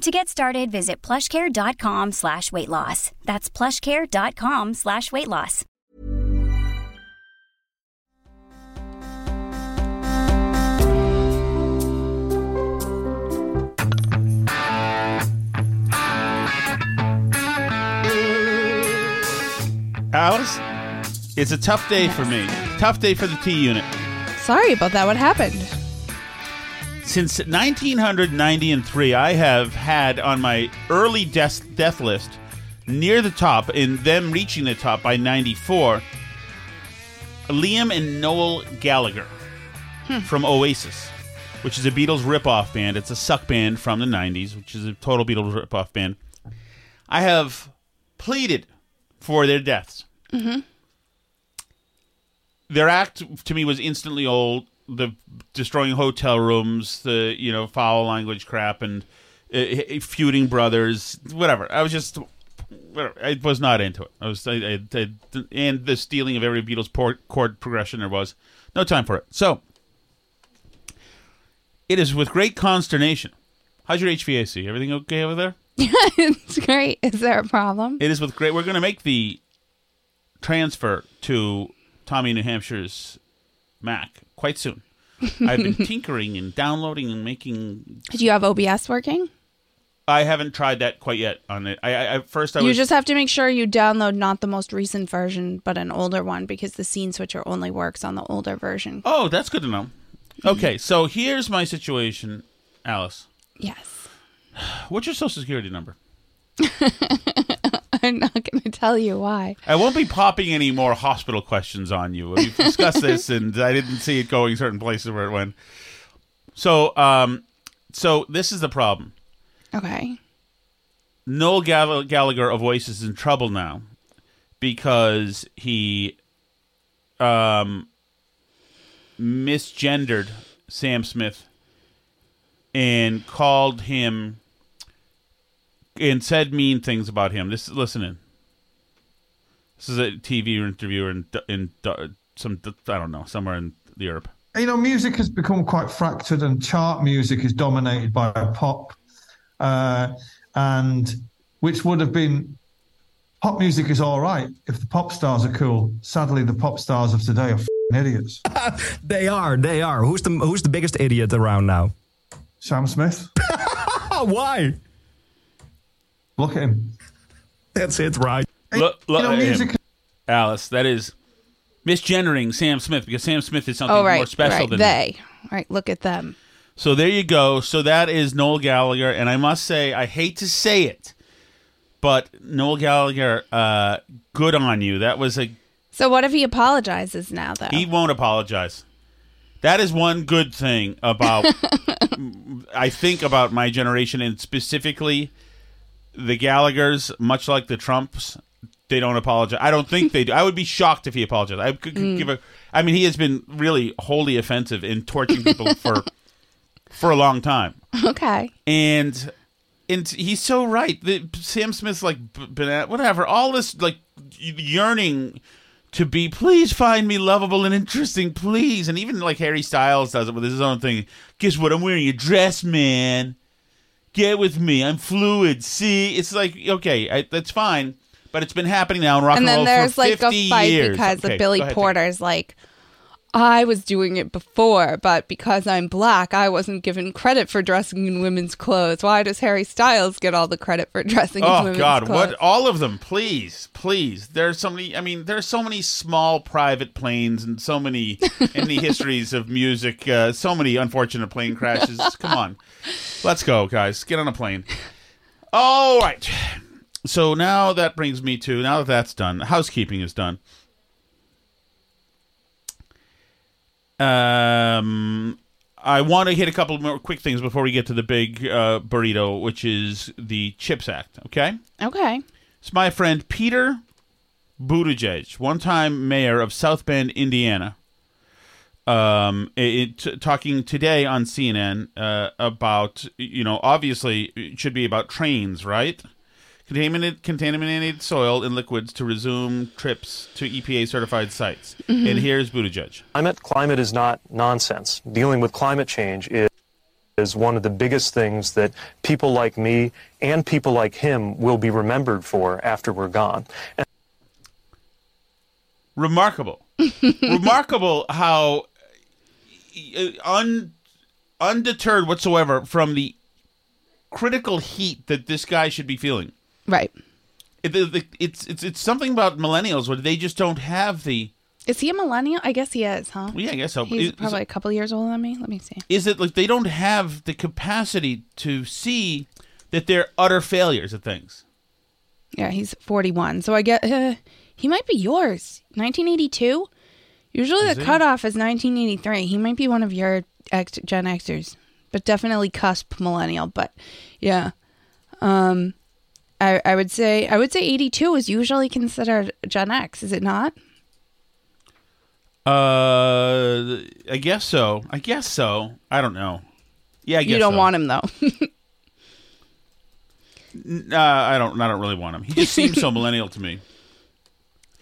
To get started, visit plushcare.com slash weight loss. That's plushcare.com slash weight loss. Alice, it's a tough day for me. Tough day for the T unit. Sorry about that. What happened? Since 1990 and three, I have had on my early death death list near the top, and them reaching the top by 94, Liam and Noel Gallagher hmm. from Oasis, which is a Beatles ripoff band. It's a suck band from the 90s, which is a total Beatles ripoff band. I have pleaded for their deaths. Mm-hmm. Their act to me was instantly old. The destroying hotel rooms, the you know foul language crap, and uh, feuding brothers, whatever. I was just, whatever. I was not into it. I was, I, I, I, and the stealing of every Beatles port, chord progression there was. No time for it. So, it is with great consternation. How's your HVAC? Everything okay over there? it's great. Is there a problem? It is with great. We're going to make the transfer to Tommy New Hampshire's Mac quite soon. I've been tinkering and downloading and making. Did you have OBS working? I haven't tried that quite yet on it. I, I at first I you was just have to make sure you download not the most recent version, but an older one because the scene switcher only works on the older version. Oh, that's good to know. Okay, so here's my situation, Alice. Yes. What's your social security number? I'm not going to tell you why. I won't be popping any more hospital questions on you. We've discussed this, and I didn't see it going certain places where it went. So, um, so this is the problem. Okay. Noel Gall- Gallagher of Oasis is in trouble now because he um, misgendered Sam Smith and called him and said mean things about him. This listen in. This is a TV interview in in some I don't know somewhere in Europe. you know, music has become quite fractured, and chart music is dominated by pop, uh, and which would have been pop music is all right if the pop stars are cool. Sadly, the pop stars of today are f***ing idiots. They are. They are. Who's the Who's the biggest idiot around now? Sam Smith, Why? Look at him. That's it, right? Look, look you know, at him. Alice, that is misgendering Sam Smith because Sam Smith is something Oh, right. more special right. than they. Right. Look at them. So there you go. So that is Noel Gallagher, and I must say, I hate to say it, but Noel Gallagher, uh, good on you. That was a So what if he apologizes now, though? he won't apologize. That is one good thing about I think about my generation and specifically the Gallaghers, much like the Trumps, they don't apologize. I don't think they do. I would be shocked if he apologized. I could Mm. give a. I mean, he has been really wholly offensive in torturing people for for a long time, okay. and and he's so right. The, Sam Smith's like whatever. All this like yearning to be, please find me lovable and interesting, please. And even like Harry Styles does it with his own thing. Guess what? I'm wearing a dress, man. Get with me. I'm fluid. See, it's like okay, I, that's fine, but it's been happening now in rock and and, then roll there's for like 50 a fight years. because Okay, of Billy go ahead, Tina. Porter's like, I was doing it before, but because I'm black, I wasn't given credit for dressing in women's clothes. Why does Harry Styles get all the credit for dressing in Oh women's God! clothes? Oh God, what? All of them, please, please. There's so many. I mean, there's so many small private planes and so many in the histories of music. Uh, so many unfortunate plane crashes. Come on, let's go, guys. Get on a plane. All right. So now that brings me to now that that's done, housekeeping is done. Um, I want to hit a couple more quick things before we get to the big uh, burrito, which is the Chips Act. Okay. Okay. It's my friend Peter Buttigieg, one-time mayor of South Bend, Indiana. Um, it, it- talking today on CNN uh, about you know obviously it should be about trains, right? Contaminated, contaminated soil and liquids to resume trips to EPA certified sites. Mhm. And here's Buttigieg. Climate, climate is not nonsense. Dealing with climate change is, is one of the biggest things that people like me and people like him will be remembered for after we're gone. And remarkable remarkable how uh, un, undeterred whatsoever from the critical heat that this guy should be feeling Right. it, it- it's it's it's something about millennials where they just don't have the Is he a millennial? I guess he is, huh? Well, yeah, I guess so. He's Is- probably a couple years older than me. Let me see. is it like they don't have the capacity to see that they're utter failures at things Yeah, he's 41. So I get uh, he might be yours. 1982. Usually Is the he? cutoff is 1983. He might be one of your X, Gen Xers, but definitely cusp millennial. But yeah, um, I I would say I would say 82 is usually considered Gen X. Is it not? uh i guess so i guess so i don't know yeah I guess you don't so. want him though. Uh, i don't i don't really want him he just seems so millennial to me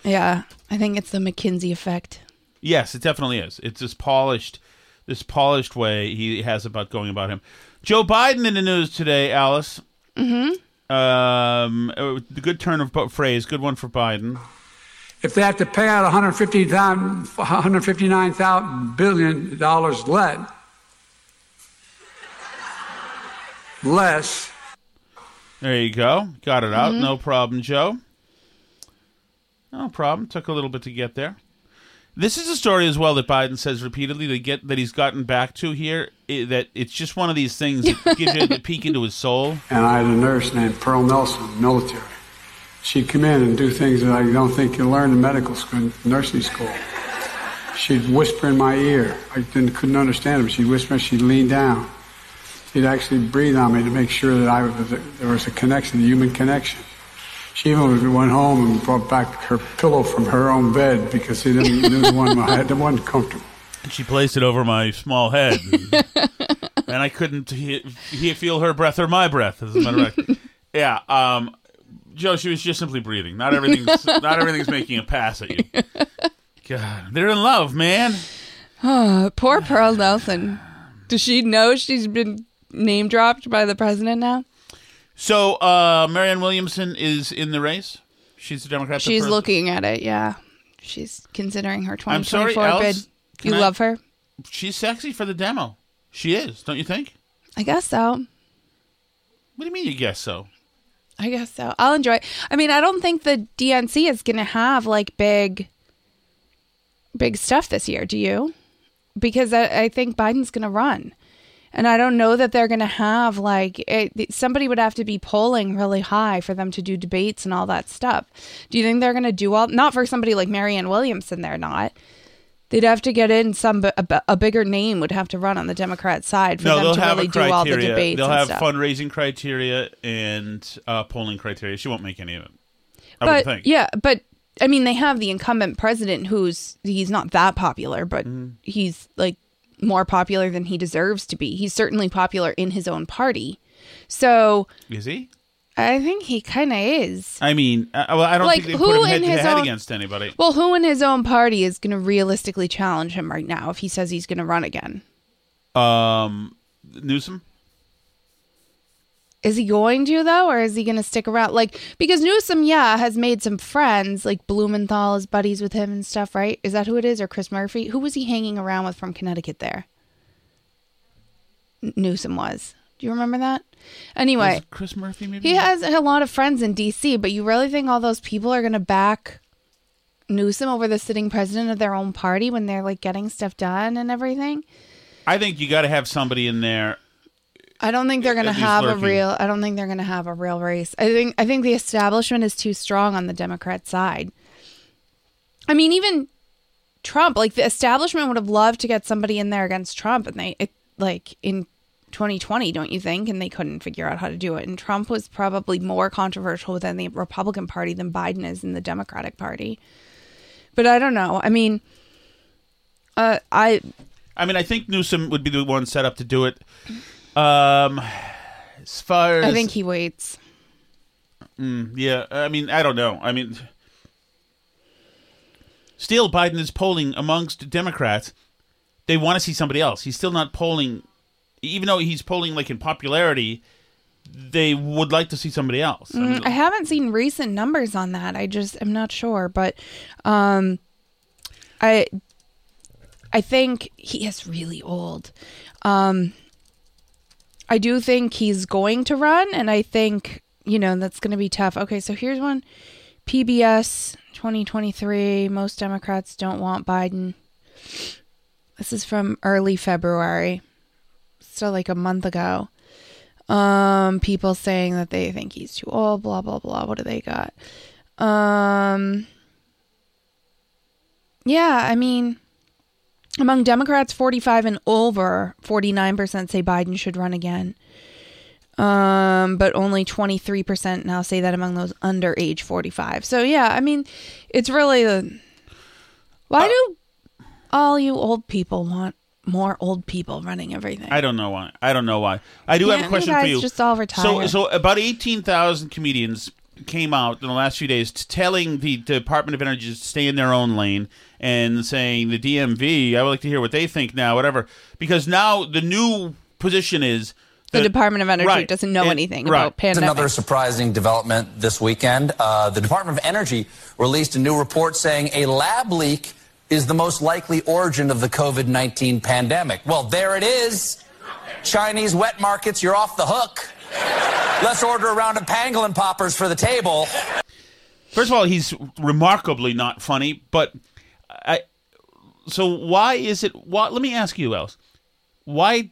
yeah, I think it's the McKinsey effect. Yes, it definitely is. It's this polished, this polished way he has about going about him. Joe Biden in the news today, Alice. Mm-hmm. Um, uh, the good turn of phrase, good one for Biden. If they have to pay out 150,000 $159,000 billion less, less, There you go, got it out. Mhm. No problem, Joe. No problem. Took a little bit to get there. This is a story as well that Biden says repeatedly that get that he's gotten back to here. i that it's just one of these things that gives you a peek into his soul. and I had a nurse named Pearl Nelson, military. She'd come in and do things that I don't think you learn in medical school, nursing school. She'd whisper in my ear. I didn't, couldn't understand her. She'd whisper. She'd lean down. She'd actually breathe on me to make sure that I was, there was a connection, a human connection. She even went home and brought back her pillow from her own bed because she didn't knew the one I had the one comfortable. And she placed it over my small head, and I couldn't he, he feel her breath or my breath. As a matter of fact, yeah. Um, Joe, she was just simply breathing. Not everything's not everything's making a pass at you. God, they're in love, man. Oh, poor Pearl Nelson. Does she know she's been name dropped by the president now? So, uh, Marianne Williamson is in the race. She's a Democrat. She's for- looking at it. Yeah, she's considering her I'm sorry, 2024 bid. You I- love her? She's sexy for the demo. She is, don't you think? I guess so. What do you mean? You guess so? I guess so. I'll enjoy. it. I mean, I don't think the DNC is going to have like big, big stuff this year. Do you? Because I, I think Biden's going to run, and I don't know that they're going to have like it, somebody would have to be polling really high for them to do debates and all that stuff. Do you think they're going to do all? Not for somebody like Marianne Williamson. They're not. They'd have to get in some a, a bigger name would have to run on the Democrat side for no, them to really do all the debates. They'll have fundraising criteria and uh, polling criteria. She won't make any of it. I but would think. yeah, but I mean, they have the incumbent president who's he's not that popular, but he's like more popular than he deserves to be. He's certainly popular in his own party. So Is he? I think he kind of is. I mean, uh, well, I don't Like, think they who put him in head to his head own- against anybody. Well, who in his own party is going to realistically challenge him right now if he says he's going to run again? Um, Newsom. Is he going to though, or is he going to stick around? Like because Newsom, yeah, has made some friends. Like Blumenthal is buddies with him and stuff, right? Is that who it is, or Chris Murphy? Who was he hanging around with from Connecticut? There, N- Newsom was. Do you remember that? Anyway, Was Chris Murphy, maybe. he has a lot of friends in D.C., but you really think all those people are going to back Newsom over the sitting president of their own party when they're like getting stuff done and everything? I think you got to have somebody in there. I don't think they're going to have a real. I don't think they're going to have a real race. I think. I think the establishment is too strong on the Democrat side. I mean, even Trump, like the establishment, would have loved to get somebody in there against Trump, and they, it, like in 2020, don't you think? And they couldn't figure out how to do it. And Trump was probably more controversial within the Republican Party than Biden is in the Democratic Party. But I don't know. I mean, uh, I I mean, I think Newsom would be the one set up to do it. Um, as far as I think he waits. Mm, yeah, I mean, I don't know. I mean, still, Biden is polling amongst Democrats. They want to see somebody else. He's still not polling, even though he's polling like in popularity. They would like to see somebody else. I mean, Mm, I haven't seen recent numbers on that. I just am not sure, but um, I I think he is really old. Um, I do think he's going to run, and I think you know that's going to be tough. Okay, so here's one: PBS 2023. Most Democrats don't want Biden. This is from early February, still like a month ago um people saying that they think he's too old blah blah blah what do they got um yeah i mean among democrats 45 and over 49% say biden should run again um but only 23% now say that among those under age 45 so yeah i mean it's really the why do all you old people want more old people running everything I don't know why. I don't know why. I do have Can't a question for you. just all So, retire? so about eighteen thousand comedians came out in the last few days telling the Department of Energy to stay in their own lane and saying the DMV. I would like to hear what they think now, whatever, because now the new position is the that- Department of Energy Right. doesn't know And- anything right. about pandemic. Another surprising development this weekend. Uh, the Department of Energy released a new report saying a lab leak is the most likely origin of the COVID 19 pandemic. Well, there it is. Chinese wet markets, you're off the hook. Let's order a round of pangolin poppers for the table. First of all, he's remarkably not funny, but I. So why is it? Why, let me ask you, else. Why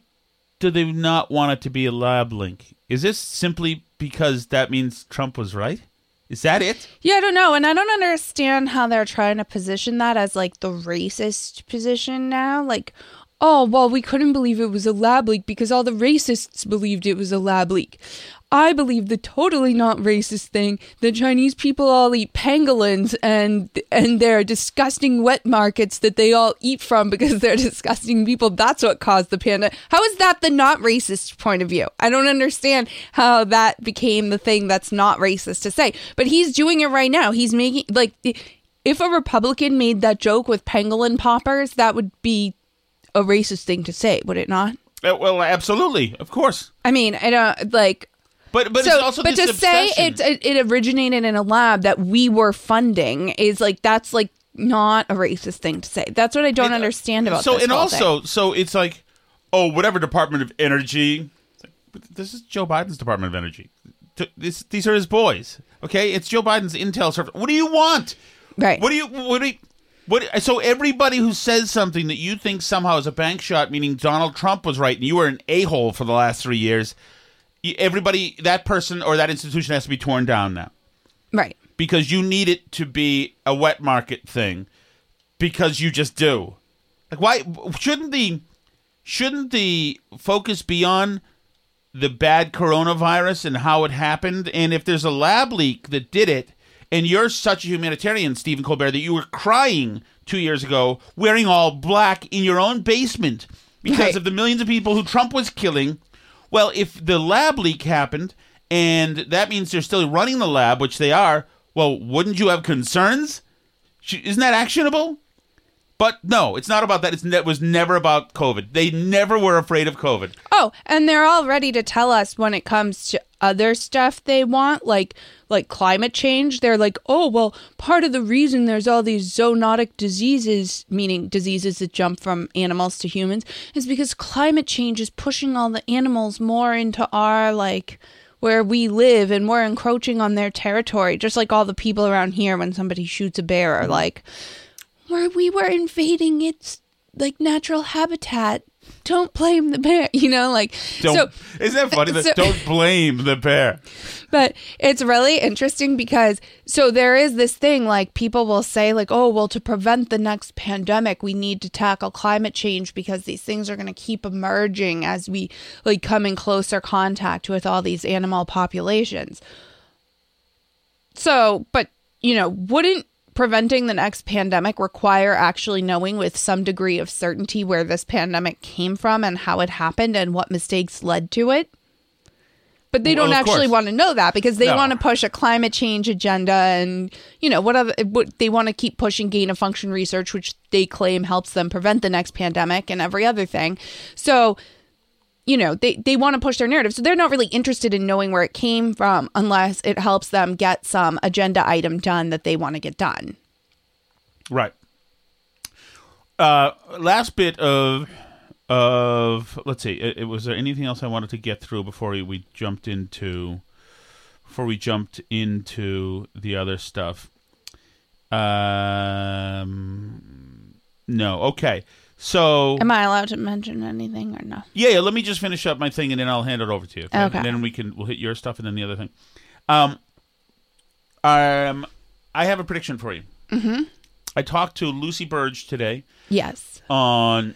do they not want it to be a lab link? Is this simply because that means Trump was right? Is that it? Yeah, I don't know. And I don't understand how they're trying to position that as like the racist position now. Like, oh, well, we couldn't believe it was a lab leak because all the racists believed it was a lab leak. I believe the totally not racist thing that Chinese people all eat pangolins and and they're disgusting wet markets that they all eat from because they're disgusting people. That's what caused the panda. How is that the not racist point of view? I don't understand how that became the thing that's not racist to say. But he's doing it right now. He's making like if a Republican made that joke with pangolin poppers, that would be a racist thing to say, would it not? Uh, well, absolutely, of course. I mean, I don't like. But but so, it's also but to say it, it it originated in a lab that we were funding is like that's like not a racist thing to say. That's what I don't understand about. so this and whole also thing. so it's like oh whatever department of energy this is joe biden's department of energy Th- this, these are his boys okay it's joe biden's intel service what do you want right what do you what do you what, so everybody who says something that you think somehow is a bank shot, meaning Donald Trump was right and you were an a hole for the last three years, everybody that person or that institution has to be torn down now right. because you need it to be a wet market thing because you just do. Like why shouldn't the shouldn't the focus be on the bad coronavirus and how it happened and if there's a lab leak that did it and you're such a humanitarian Stephen Colbert that you were crying 2 years ago wearing all black in your own basement because Right. of the millions of people who Trump was killing Well, if the lab leak happened and that means they're still running the lab, which they are, well, wouldn't you have concerns? Isn't that actionable? But no, it's not about that. It's it was never about COVID. They never were afraid of COVID. Oh, and they're all ready to tell us when it comes to other stuff they want, like like climate change. They're like, oh well, part of the reason there's all these zoonotic diseases, meaning diseases that jump from animals to humans, is because climate change is pushing all the animals more into our like where we live and we're encroaching on their territory, just like all the people around here when somebody shoots a bear are mm-hmm. like, where we were invading its like natural habitat. Don't blame the bear, you know, like Don't, so. isn't that funny? That so- don't blame the bear. But it's really interesting because so there is this thing like people will say like oh well to prevent the next pandemic we need to tackle climate change because these things are going to keep emerging as we like come in closer contact with all these animal populations. So, but you know, wouldn't preventing the next pandemic require actually knowing with some degree of certainty where this pandemic came from and how it happened and what mistakes led to it? But they Well, don't actually course. want to know that because they No. want to push a climate change agenda and you know what other what they want to keep pushing gain of function research which they claim helps them prevent the next pandemic and every other thing. So you know they they want to push their narrative so they're not really interested in knowing where it came from unless it helps them get some agenda item done that they want to get done Right. Uh, last bit of of let's see. It, it- was there anything else I wanted to get through before we, we jumped into before we jumped into the other stuff? Um, no. Okay. So am i allowed to mention anything or no yeah, yeah, let me just finish up my thing and then I'll hand it over to you. Okay. And then we can we'll hit your stuff and then the other thing. Um, um, I have a prediction for you. mm-hmm I talked to Lucy Burge today yes on.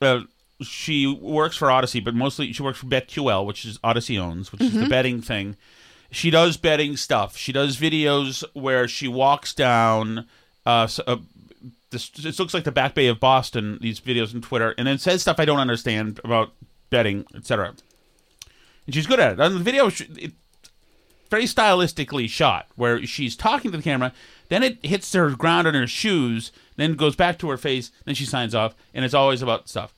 Uh, she works for Audacy, but mostly she works for BetQL, which is Audacy owns, which is the Mhm. betting thing. She does betting stuff. She does videos where she walks down. Uh, s- uh, this it looks like the Back Bay of Boston. These videos on Twitter, and then says stuff I don't understand about betting, etc. And she's good at it. On the video, it, very stylistically shot, where she's talking to the camera, then it hits her ground on her shoes, then goes back to her face, then she signs off, and it's always about stuff.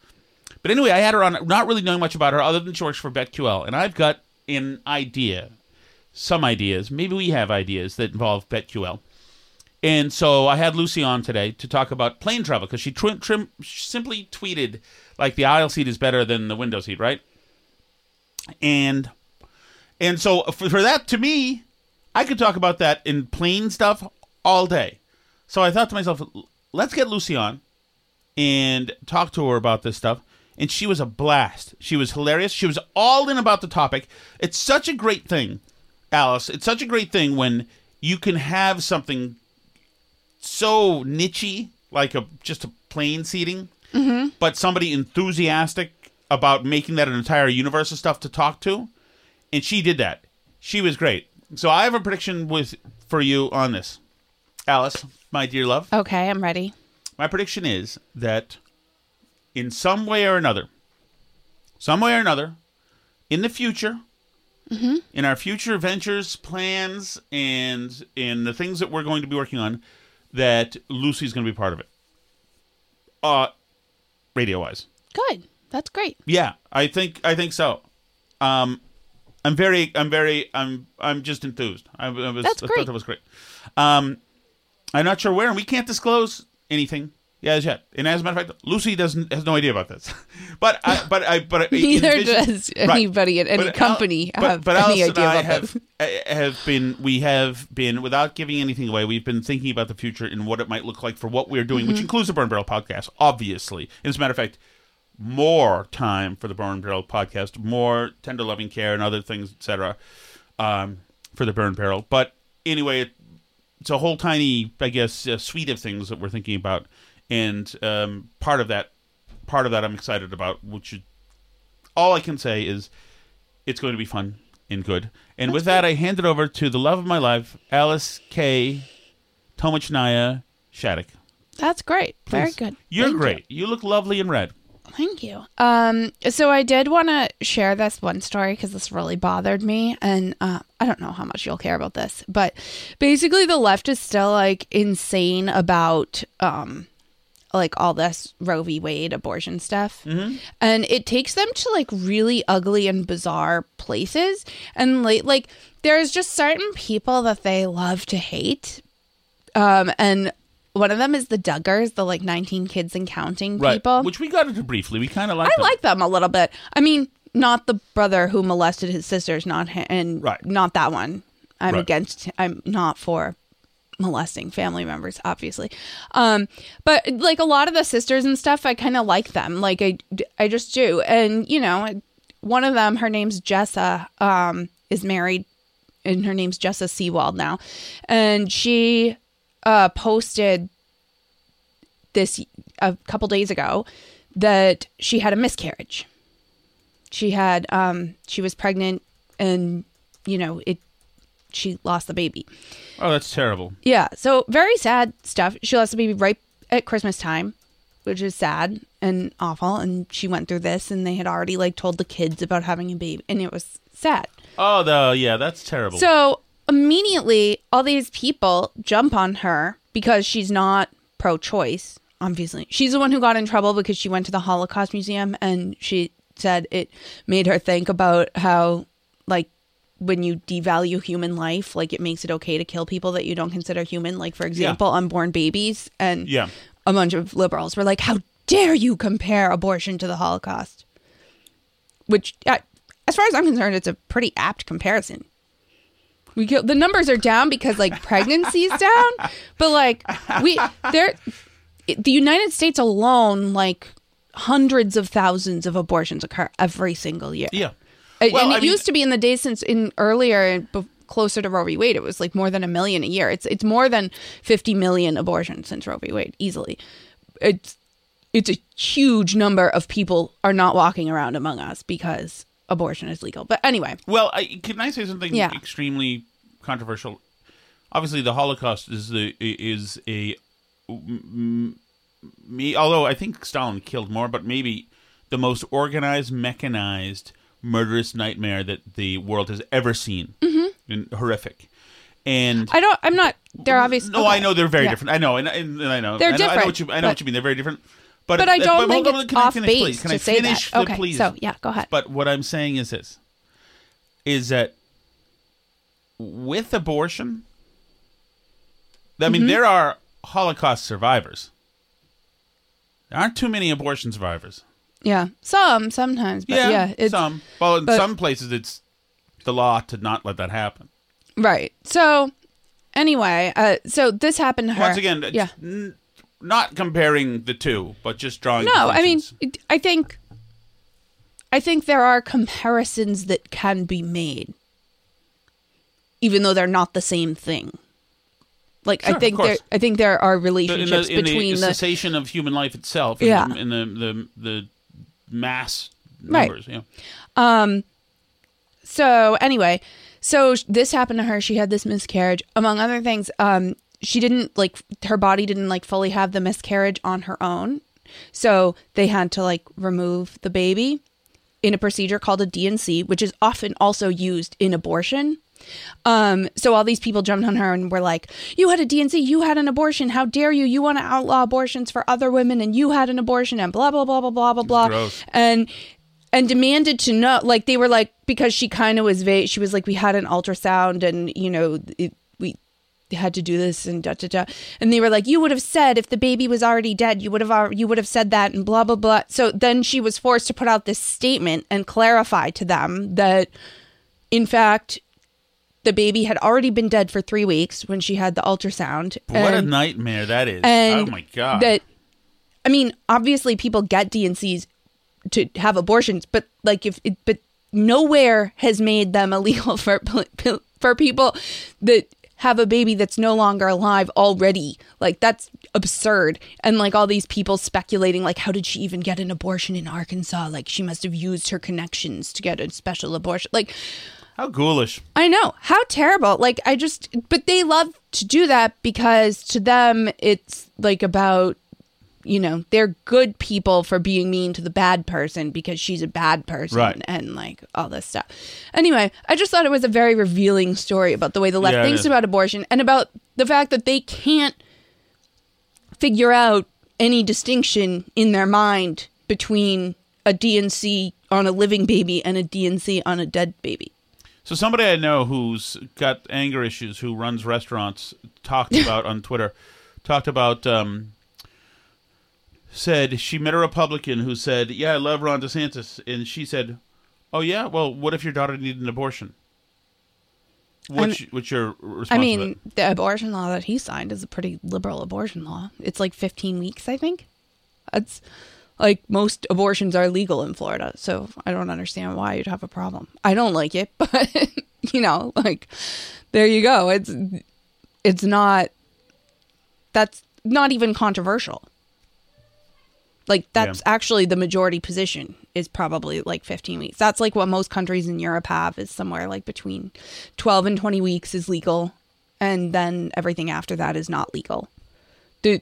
But anyway, I had her on, not really knowing much about her, other than she works for BetQL, and I've got an idea, some ideas, maybe we have ideas that involve BetQL. And so I had Lucy on today to talk about plane travel because she trim, simply tweeted like the aisle seat is better than the window seat, right? And and so for, for that, to me, I could talk about that in plane stuff all day. So I thought to myself, let's get Lucy on and talk to her about this stuff. And she was a blast. She was hilarious. She was all in about the topic. It's such a great thing, Alice. It's such a great thing when you can have something so nichey, like a just a plane seating, mm-hmm but somebody enthusiastic about making that an entire universe of stuff to talk to. And she did that. She was great. So I have a prediction with for you on this. Alice, my dear love. okay i'm ready My prediction is that in some way or another, some way or another, in the future, mm-hmm in our future ventures, plans, and in the things that we're going to be working on, that Lucy's going to be part of it. Uh, radio wise. good that's great Yeah, I think I think so. Um, I'm very, I'm very, I'm, I'm just enthused. I, I was, That's I great. thought that was great. Um, I'm not sure where, and we can't disclose anything. Yeah, as yet. And as a matter of fact, Lucy doesn't has no idea about this. but I, but I, but I Neither does anybody at any But company but, have but any Alice and idea about have this. have been we have been without giving anything away. We've been thinking about the future and what it might look like for what we're doing, which Mhm. includes the Burn Barrel podcast, obviously. And as a matter of fact, more time for the Burn Barrel podcast, more tender loving care and other things, etc. Um, for the Burn Barrel. But anyway, it, it's a whole tiny, I guess, uh, suite of things that we're thinking about, and um, part of that, part of that, I'm excited about. Which is, all I can say is, it's going to be fun and good. And with that, I hand it over to the love of my life, Alice K. Tomachnaya Shattuck. That's great. Very good. You're Thank you. great. You. look lovely in red. Thank you. Um, so I did want to share this one story because this really bothered me, and uh, I don't know how much you'll care about this, but basically the left is still like insane about um, like all this Roe v. Wade abortion stuff, Mm-hmm. and it takes them to like really ugly and bizarre places, and like like there's just certain people that they love to hate, um, and one of them is the Duggars, the like 19 kids and counting Right. people. Which we got into briefly. We kind of like. I them. like them a little bit. I mean, not the brother who molested his sisters, not hi- and right. not that one. I'm Right. against. I'm not for molesting family members, obviously. Um, but like a lot of the sisters and stuff, I kind of like them. Like I, I just do. And you know, one of them, her name's Jessa, um, is married, and her name's Jessa Seewald now, and she uh posted this a couple days ago that she had a miscarriage. She had um she was pregnant and you know it she lost the baby. Oh, that's terrible. Yeah, so very sad stuff. She lost the baby right at Christmas time, which is sad and awful and she went through this and they had already like told the kids about having a baby and it was sad. Oh, the yeah, that's terrible. So immediately, all these people jump on her because she's not pro choice, obviously. She's the one who got in trouble because she went to the Holocaust Museum and she said it made her think about how, like, when you devalue human life, like, it makes it okay to kill people that you don't consider human. Like, for example, unborn babies. And Yeah. a bunch of liberals were like, how dare you compare abortion to the Holocaust? Which, uh, as far as I'm concerned, it's a pretty apt comparison. We kill, the numbers are down because like pregnancy's down, but like we there, the United States alone, like hundreds of thousands of abortions occur every single year. Yeah. And- Well, and it I mean- used to be in the days since in earlier bef- closer to Roe v. Wade, it was like more than a million a year. It's it's more than fifty million abortions since Roe v. Wade easily. It's it's a huge number of people are not walking around among us because abortion is legal. But anyway, Well, I, can I say something Yeah. extremely controversial? Obviously, the Holocaust is the is a me. Although I think Stalin killed more, but maybe the most organized, mechanized, murderous nightmare that the world has ever seen. Mhm. And horrific. And I don't. I'm not. They're obviously. no, I know they're very Yeah. different. I know, and, and, and I know They're I know, I know different, what you. I know what you mean. They're very different. But, But I don't hold think on, it's can off finish, base please? Can to I say that. finish, the- Okay, please? so, yeah, go ahead. But what I'm saying is this: is that with abortion, I mean, Mhm. there are Holocaust survivors. There aren't too many abortion survivors. Yeah, some sometimes, but yeah, it's, some. Well, in but- some places, it's the law to not let that happen. right. So anyway, uh, so this happened to her. Once again, yeah. n- not comparing the two, but just drawing. No, I mean, I think, I think there are comparisons that can be made, even though they're not the same thing. Like Sure, I think there. I think there are The- in relationships the, in between the, the, cessation of human life itself, Yeah. in the the the mass Right. numbers. Yeah. Um. So anyway, so this happened to her. She had this miscarriage, among other things. Um, she didn't like her body didn't like fully have the miscarriage on her own, so they had to like remove the baby in a procedure called a D&C, which is often also used in abortion. Um, so all these people jumped on her and were like, "You had a D&C, you had an abortion. How dare you? You want to outlaw abortions for other women, and you had an abortion, and blah blah blah blah blah blah blah." gross. And and demanded to know, like they were like because she kind of was vague. She was like, "We had an ultrasound, and you know, it, we." had to do this and da da da and they were like you would have said if the baby was already dead you would have you would have said that and blah blah blah so then she was forced to put out this statement and clarify to them that in fact the baby had already been dead for three weeks when she had the ultrasound. what a nightmare that is! oh my god! That I mean, obviously people get D&Cs to have abortions, but like if it, but nowhere has made them illegal for for people that have a baby that's no longer alive already. Like that's absurd. And like all these people speculating like how did she even get an abortion in Arkansas? Like she must have used her connections to get a special abortion. Like How ghoulish! I know. How terrible. Like I just but they love to do that because to them it's like about you know, they're good people for being mean to the bad person because she's a bad person Right. and like all this stuff. Anyway, I just thought it was a very revealing story about the way the left Yeah, it thinks is. about abortion and about the fact that they can't figure out any distinction in their mind between a D&C on a living baby and a D&C on a dead baby. So somebody I know who's got anger issues, who runs restaurants, talked about on Twitter, talked about, um, said she met a Republican who said, "Yeah, I love Ron DeSantis," and she said, "Oh yeah, well, what if your daughter needed an abortion? What's, what's your response? I mean, the abortion law that he signed is a pretty liberal abortion law. It's like 15 weeks, I think. That's like most abortions are legal in Florida, so I don't understand why you'd have a problem. I don't like it, but you know, like there you go. It's it's not that's not even controversial. Like that's actually the majority position is probably like 15 weeks. That's like what most countries in Europe have is somewhere like between 12 and 20 weeks is legal and then everything after that is not legal. The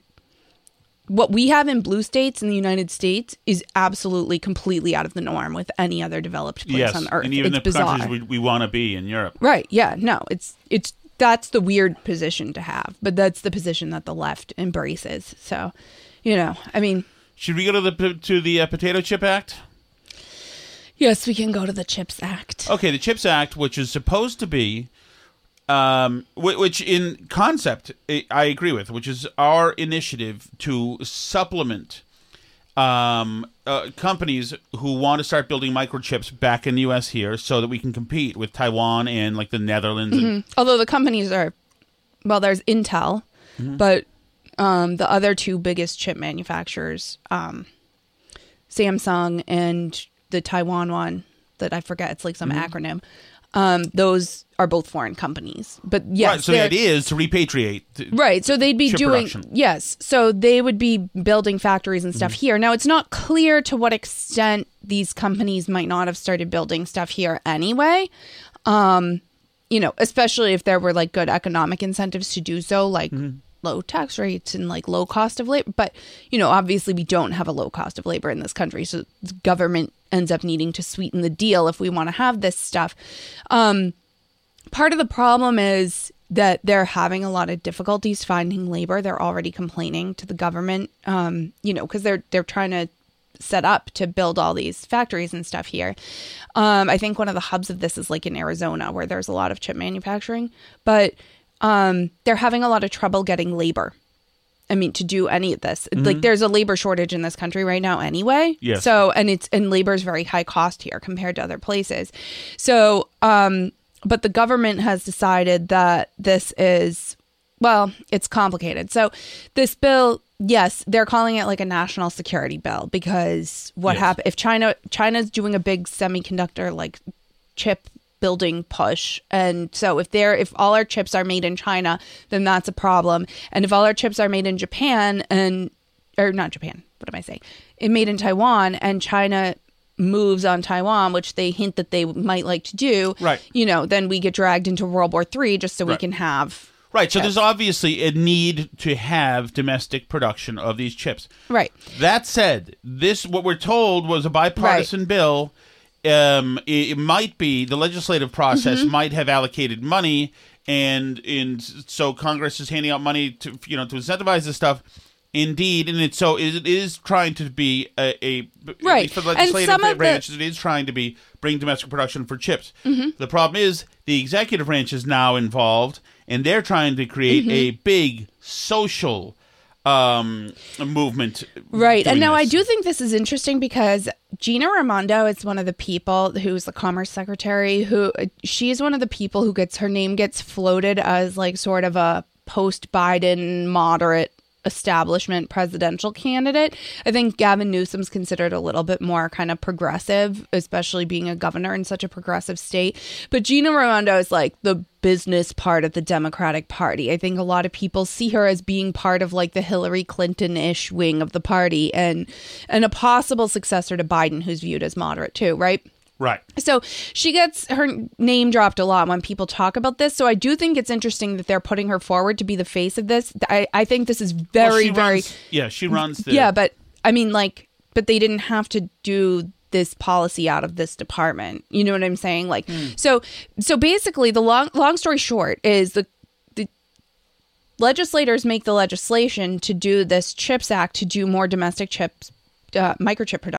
what we have in blue states in the United States is absolutely completely out of the norm with any other developed place yes, on earth. and even it's the bizarre. countries we, we want to be in Europe. Right. Yeah. No, it's it's that's the weird position to have, but that's the position that the left embraces. So, you know, I mean, Should we go to the to the uh, Potato Chip Act? yes, we can go to the Chips Act. Okay, the Chips Act, which is supposed to be, um, which in concept I agree with, which is our initiative to supplement um, uh, companies who want to start building microchips back in the U.S. here, so that we can compete with Taiwan and like the Netherlands. And, Mhm. Although the companies are, well, there's Intel, Mhm. but um, the other two biggest chip manufacturers, um, Samsung and the Taiwan one that I forget, it's like some Mhm. acronym. Um, those are both foreign companies, but yes, right, so the idea is to repatriate. Right. So they'd be doing production. yes. So they would be building factories and Mm-hmm. stuff here. Now it's not clear to what extent these companies might not have started building stuff here anyway. Um, you know, especially if there were like good economic incentives to do so, like Mm-hmm. Low tax rates and like low cost of labor. But you know, obviously we don't have a low cost of labor in this country, so government ends up needing to sweeten the deal if we want to have this stuff. Um, part of the problem is that they're having a lot of difficulties finding labor. They're already complaining to the government, um, you know, because they're they're trying to set up to build all these factories and stuff here. Um, I think one of the hubs of this is like in Arizona, where there's a lot of chip manufacturing, but um, they're having a lot of trouble getting labor. I mean, to do any of this, like Mhm. there's a labor shortage in this country right now, anyway. Yes. So, and it's and labor is very high cost here compared to other places. So, um, but the government has decided that this is, well, it's complicated. So, this bill, yes, they're calling it like a national security bill because what Yes. happened if China China's doing a big semiconductor like chip building push. And so if they're if all our chips are made in China then that's a problem. And if all our chips are made in Japan and or not Japan what am I saying? It made in Taiwan and China moves on Taiwan which they hint that they might like to do Right. you know then we get dragged into World War 3 just so we can have Right, so there's obviously a need to have domestic production of these chips. right. That said, this what we're told was a bipartisan bill. Um, it, it might be the legislative process Mhm. might have allocated money, and and so Congress is handing out money to you know to incentivize this stuff. Indeed, and it's so it is trying to be a, a Right. for the And legislative some of the- branch. It is trying to be bring domestic production for chips. Mhm. The problem is the executive branch is now involved, and they're trying to create Mhm. a big social um, movement. Right. And now I do think this is interesting because Gina Raimondo is one of the people who's the commerce secretary who she's one of the people who gets her name gets floated as like sort of a post Biden moderate establishment presidential candidate. I think Gavin Newsom's considered a little bit more kind of progressive, especially being a governor in such a progressive state. But Gina Raimondo is like the business part of the Democratic Party. I think a lot of people see her as being part of like the Hillary Clinton-ish wing of the party and and a possible successor to Biden who's viewed as moderate too, right? Right. So she gets her name dropped a lot when people talk about this. So I do think it's interesting that they're putting her forward to be the face of this. I, I think this is very, she very. runs- yeah, she runs the. yeah, but I mean, like, but they didn't have to do this policy out of this department. You know what I'm saying? Like, Hmm. so, so basically, the long, long story short is the the legislators make the legislation to do this Chips Act to do more domestic chips, uh, microchip production.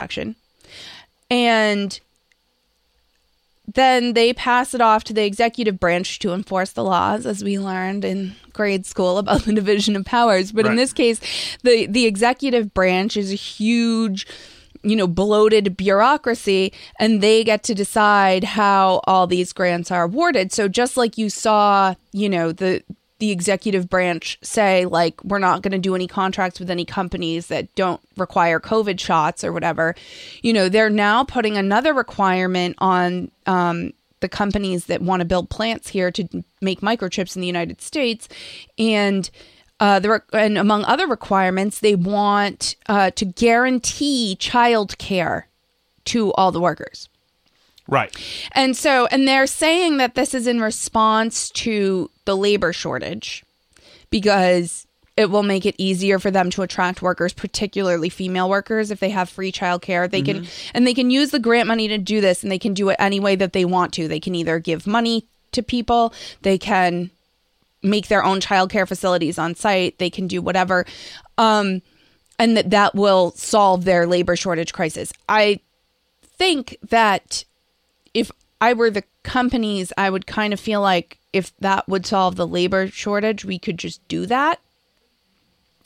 action. And then they pass it off to the executive branch to enforce the laws, as we learned in grade school about the division of powers. But in this case, the the executive branch is a huge, you know, bloated bureaucracy, and they get to decide how all these grants are awarded. So just like you saw, you know, the the executive branch say like we're not going to do any contracts with any companies that don't require covid shots or whatever you know they're now putting another requirement on um, the companies that want to build plants here to make microchips in the united states and uh, the, re- and among other requirements they want uh, to guarantee child care to all the workers Right. and so, and they're saying that this is in response to the labor shortage because it will make it easier for them to attract workers, particularly female workers, if they have free childcare. They can, and they can use the grant money to do this, and they can do it any way that they want to. They can either give money to people, they can make their own childcare facilities on site, they can do whatever. Um, and that that will solve their labor shortage crisis. I think that if I were the companies, I would kind of feel like if that would solve the labor shortage, we could just do that.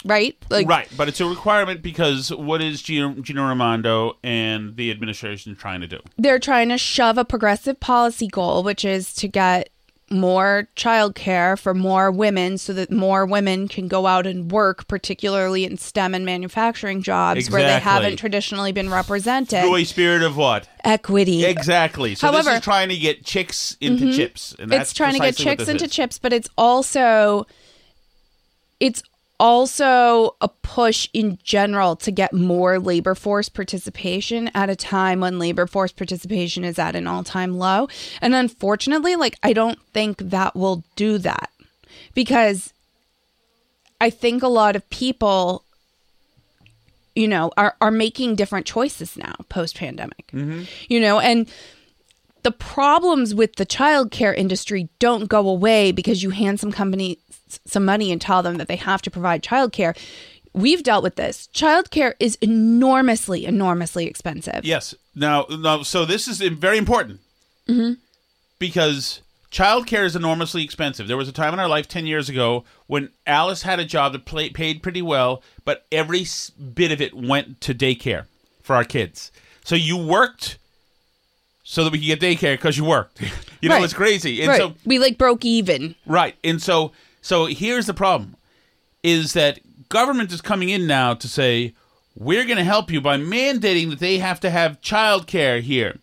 Right? Like right, but it's a requirement because what is Gina, Gina Raimondo and the administration trying to do? they're trying to shove a progressive policy goal, which is to get more childcare for more women so that more women can go out and work, particularly in STEM and manufacturing jobs where they haven't traditionally been represented. Through a spirit of what? Equity. Exactly. So However- this is trying to get chicks into Mhm. chips, and that's it's trying to get chicks into is. chips, but it's also it's also a push in general to get more labor force participation at a time when labor force participation is at an all-time low. And unfortunately, like I don't think that will do that because I think a lot of people you know are are making different choices now post pandemic Mm-hmm. you know and the problems with the childcare industry don't go away because you hand some company s- some money and tell them that they have to provide childcare. We've dealt with this. Childcare is enormously, enormously expensive. Yes. Now, now, so this is very important hmm because childcare is enormously expensive. There was a time in our life 10 years ago when Alice had a job that play, paid pretty well, but every bit of it went to daycare for our kids. So you worked so that we could get daycare because you worked. you know, Right. it's crazy. And right. so we like broke even. Right. And so so here's the problem is that government is coming in now to say we're going to help you by mandating that they have to have childcare here.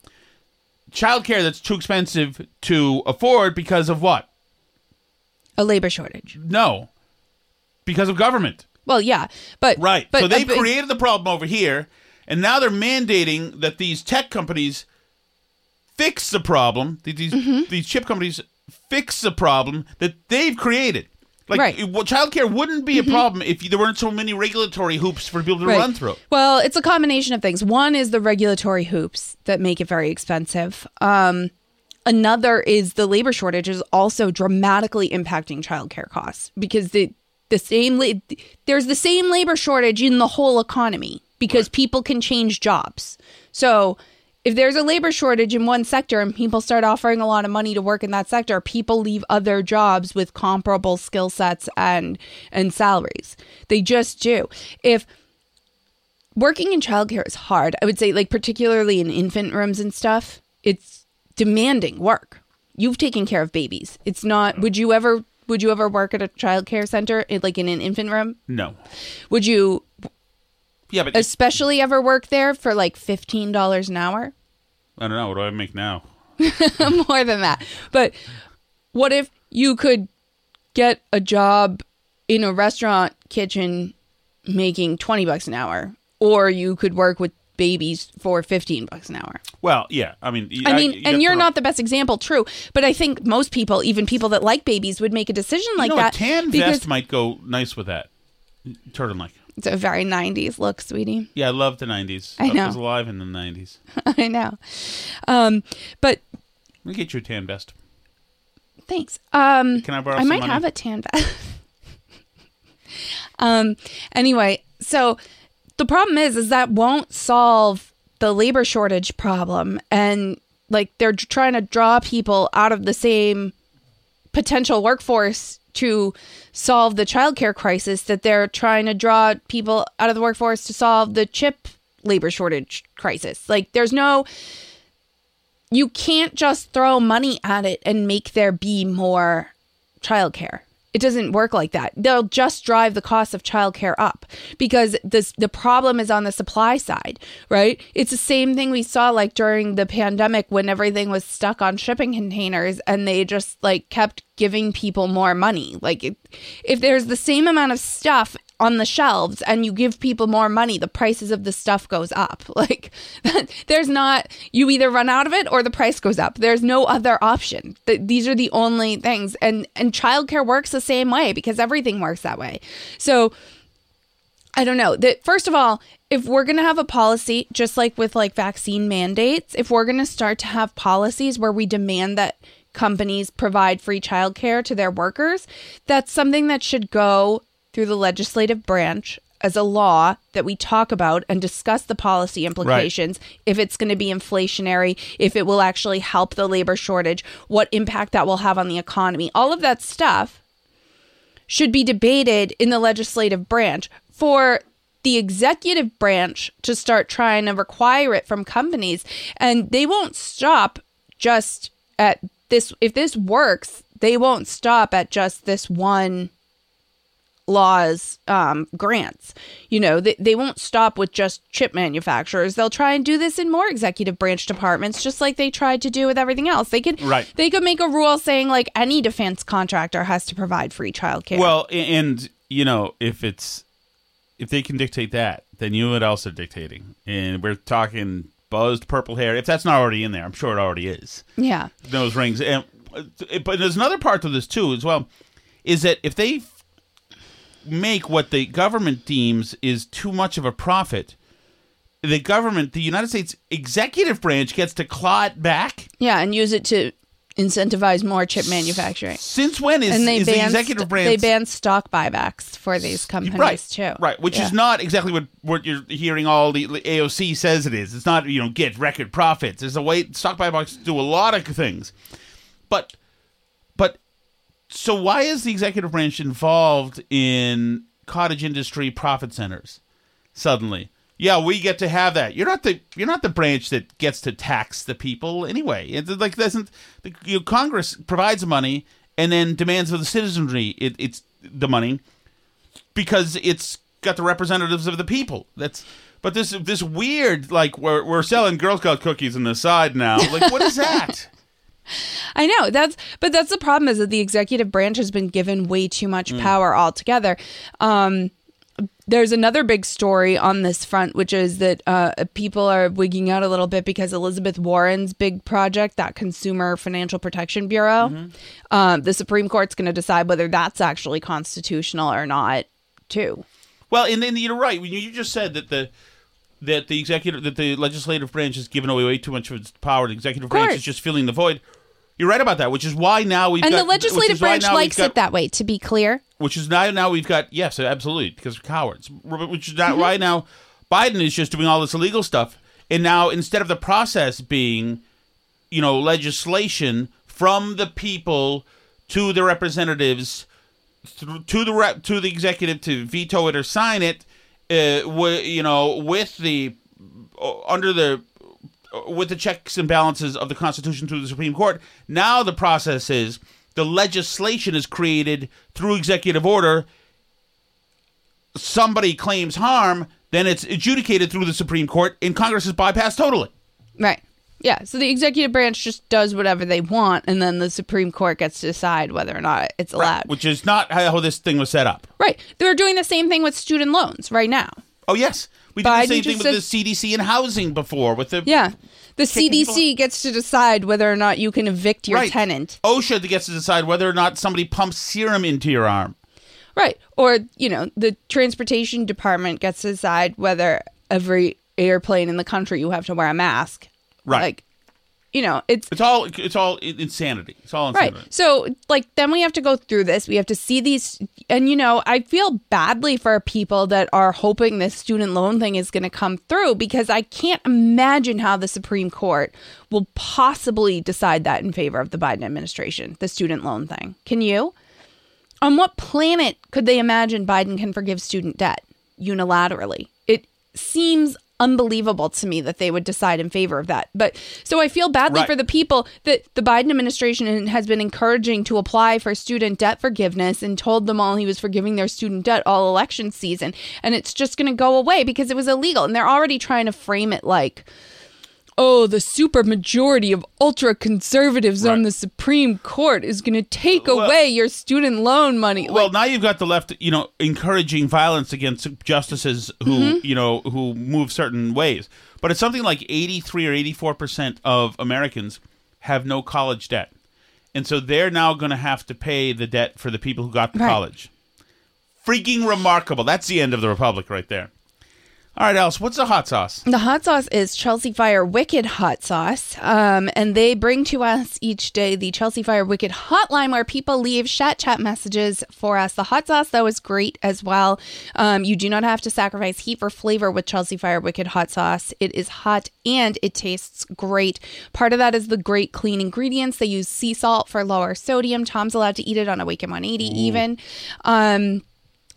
Childcare that's too expensive to afford because of what? A labor shortage. No. Because of government. Well, yeah, but Right. But, so they've uh, created the problem over here and now they're mandating that these tech companies fix the problem. that These Mm-hmm. these chip companies fix the problem that they've created. Like, Right. childcare wouldn't be a problem if there weren't so many regulatory hoops for people to Right. run through. Well, it's a combination of things. One is the regulatory hoops that make it very expensive. Um, another is the labor shortage is also dramatically impacting childcare costs because the the same la- there's the same labor shortage in the whole economy because people can change jobs. So if there's a labor shortage in one sector and people start offering a lot of money to work in that sector, people leave other jobs with comparable skill sets and and salaries. They just do. If working in childcare is hard. I would say, like, particularly in infant rooms and stuff, it's demanding work. You've taken care of babies. It's not, would you ever, would you ever work at a childcare center, like in an infant room? No. Would you Yeah, but especially ever work there for like $15 an hour? I don't know. What do I make now? More than that. But what if you could get a job in a restaurant kitchen making 20 bucks an hour or you could work with babies for 15 bucks an hour. Well, yeah. I mean, I mean, you and you're not the best example, true, but I think most people, even people that like babies would make a decision like you know, that A tan vest might go nice with that. Turtleneck. It's a very 90s look, sweetie. Yeah, I love the '90s. I know. I was alive in the '90s. I know. Um, but Let me get you a tan vest. Thanks. Um, Can I borrow I might money? have a tan vest. um. Anyway, so the problem is, is that won't solve the labor shortage problem, and like they're trying to draw people out of the same potential workforce to solve the childcare crisis that they're trying to draw people out of the workforce to solve the chip labor shortage crisis. Like there's no you can't just throw money at it and make there be more childcare. It doesn't work like that. They'll just drive the cost of childcare up because this the problem is on the supply side, right? It's the same thing we saw like during the pandemic when everything was stuck on shipping containers and they just like kept giving people more money. Like if, if there's the same amount of stuff on the shelves and you give people more money, the prices of the stuff goes up. Like there's not you either run out of it or the price goes up. There's no other option. Th- these are the only things. And and childcare works the same way because everything works that way. So I don't know. That first of all, if we're going to have a policy just like with like vaccine mandates, if we're going to start to have policies where we demand that companies provide free childcare to their workers, that's something that should go through the legislative branch as a law that we talk about and discuss the policy implications if it's going to be inflationary if it will actually help the labor shortage what impact that will have on the economy. All of that stuff should be debated in the legislative branch for the executive branch to start trying to require it from companies. And they won't stop just at this if this works they won't stop at just this one laws um, grants. You know they, they won't stop with just chip manufacturers. They'll try and do this in more executive branch departments just like they tried to do with everything else. They could Right. they could make a rule saying like any defense contractor has to provide free childcare. Well, and you know, if it's if they can dictate that, then you know what else are dictating, and we're talking buzzed purple hair. If that's not already in there, I'm sure it already is. yeah. Nose rings, and but there's another part to this too, as well, is that if they make what the government deems is too much of a profit. The government, the United States executive branch, gets to claw it back. yeah and use it to incentivize more chip manufacturing Since when is, and they is the executive st- branch? they ban stock buybacks for these companies right, too Right, which Yeah. is not exactly what, what you're hearing all the AOC says it is. It's not, you know, get record profits. There's a way stock buybacks do a lot of things. But so why is the executive branch involved in cottage industry profit centers suddenly? Yeah, we get to have that. You're not the you're not the branch that gets to tax the people anyway. It's like doesn't you know, Congress provides money and then demands of the citizenry it, it's the money because it's got the representatives of the people. That's but this this weird like we're we're selling Girl Scout cookies on the side now. Like what is that? I know that's, but that's the problem is that the executive branch has been given way too much Mm. power altogether. Um, there's another big story on this front, which is that uh, people are wigging out a little bit because Elizabeth Warren's big project, that Consumer Financial Protection Bureau, Mm-hmm. um, the Supreme Court's going to decide whether that's actually constitutional or not, too. Well, and then you're right. When you just said that the that the executive that the legislative branch has given away way too much of its power, the executive branch is just filling the void. You're right about that, which is why now we've and got, the legislative branch likes got- it that way, to be clear. Which is now now we've got yes, absolutely because of cowards. Which is not Mm-hmm. why now Biden is just doing all this illegal stuff, and now instead of the process being, you know, legislation from the people to the representatives through, to the rep, to the executive to veto it or sign it, uh, wi- you know, with the uh, under the Uh, with the checks and balances of the Constitution through the Supreme Court. Now the process is the legislation is created through executive order. Somebody claims harm, then it's adjudicated through the Supreme Court, and Congress is bypassed totally. Right. Yeah. So the executive branch just does whatever they want, and then the Supreme Court gets to decide whether or not it's allowed. Which is not how this thing was set up. Right. They're doing the same thing with student loans right now. Oh yes, we did the same thing with the CDC and housing before. With the Yeah. The CDC gets to decide whether or not you can evict your Right. tenant. OSHA gets to decide whether or not somebody pumps serum into your arm. Right. Or, you know, the transportation department gets to decide whether every airplane in the country you have to wear a mask. Right. Like, you know, it's It's all it's all insanity. It's all insanity. Right. So, like, then we have to go through this. We have to see these. And, you know, I feel badly for people that are hoping this student loan thing is going to come through because I can't imagine how the Supreme Court will possibly decide that in favor of the Biden administration, the student loan thing. Can you? On what planet could they imagine Biden can forgive student debt unilaterally? It seems unbelievable to me that they would decide in favor of that. But so I feel badly Right. for the people that the Biden administration has been encouraging to apply for student debt forgiveness and told them all he was forgiving their student debt all election season. And it's just going to go away because it was illegal. And they're already trying to frame it like, oh, the super majority of ultra conservatives on the Supreme Court is going to take away your student loan money. Well, now you've got the left, you know, encouraging violence against justices who, Mhm. you know, who move certain ways. But it's something like 83 or 84% of Americans have no college debt. And so they're now going to have to pay the debt for the people who got the Right. college. Freaking remarkable. That's the end of the republic right there. All right, Alice, what's the hot sauce? The hot sauce is Chelsea Fire Wicked Hot Sauce. Um, and they bring to us each day the Chelsea Fire Wicked hotline where people leave chat chat messages for us. The hot sauce, though, is great as well. Um, you do not have to sacrifice heat for flavor with Chelsea Fire Wicked Hot Sauce. It is hot and it tastes great. Part of that is the great clean ingredients. They use sea salt for lower sodium. Tom's allowed to eat it on Awaken 180 even. Um,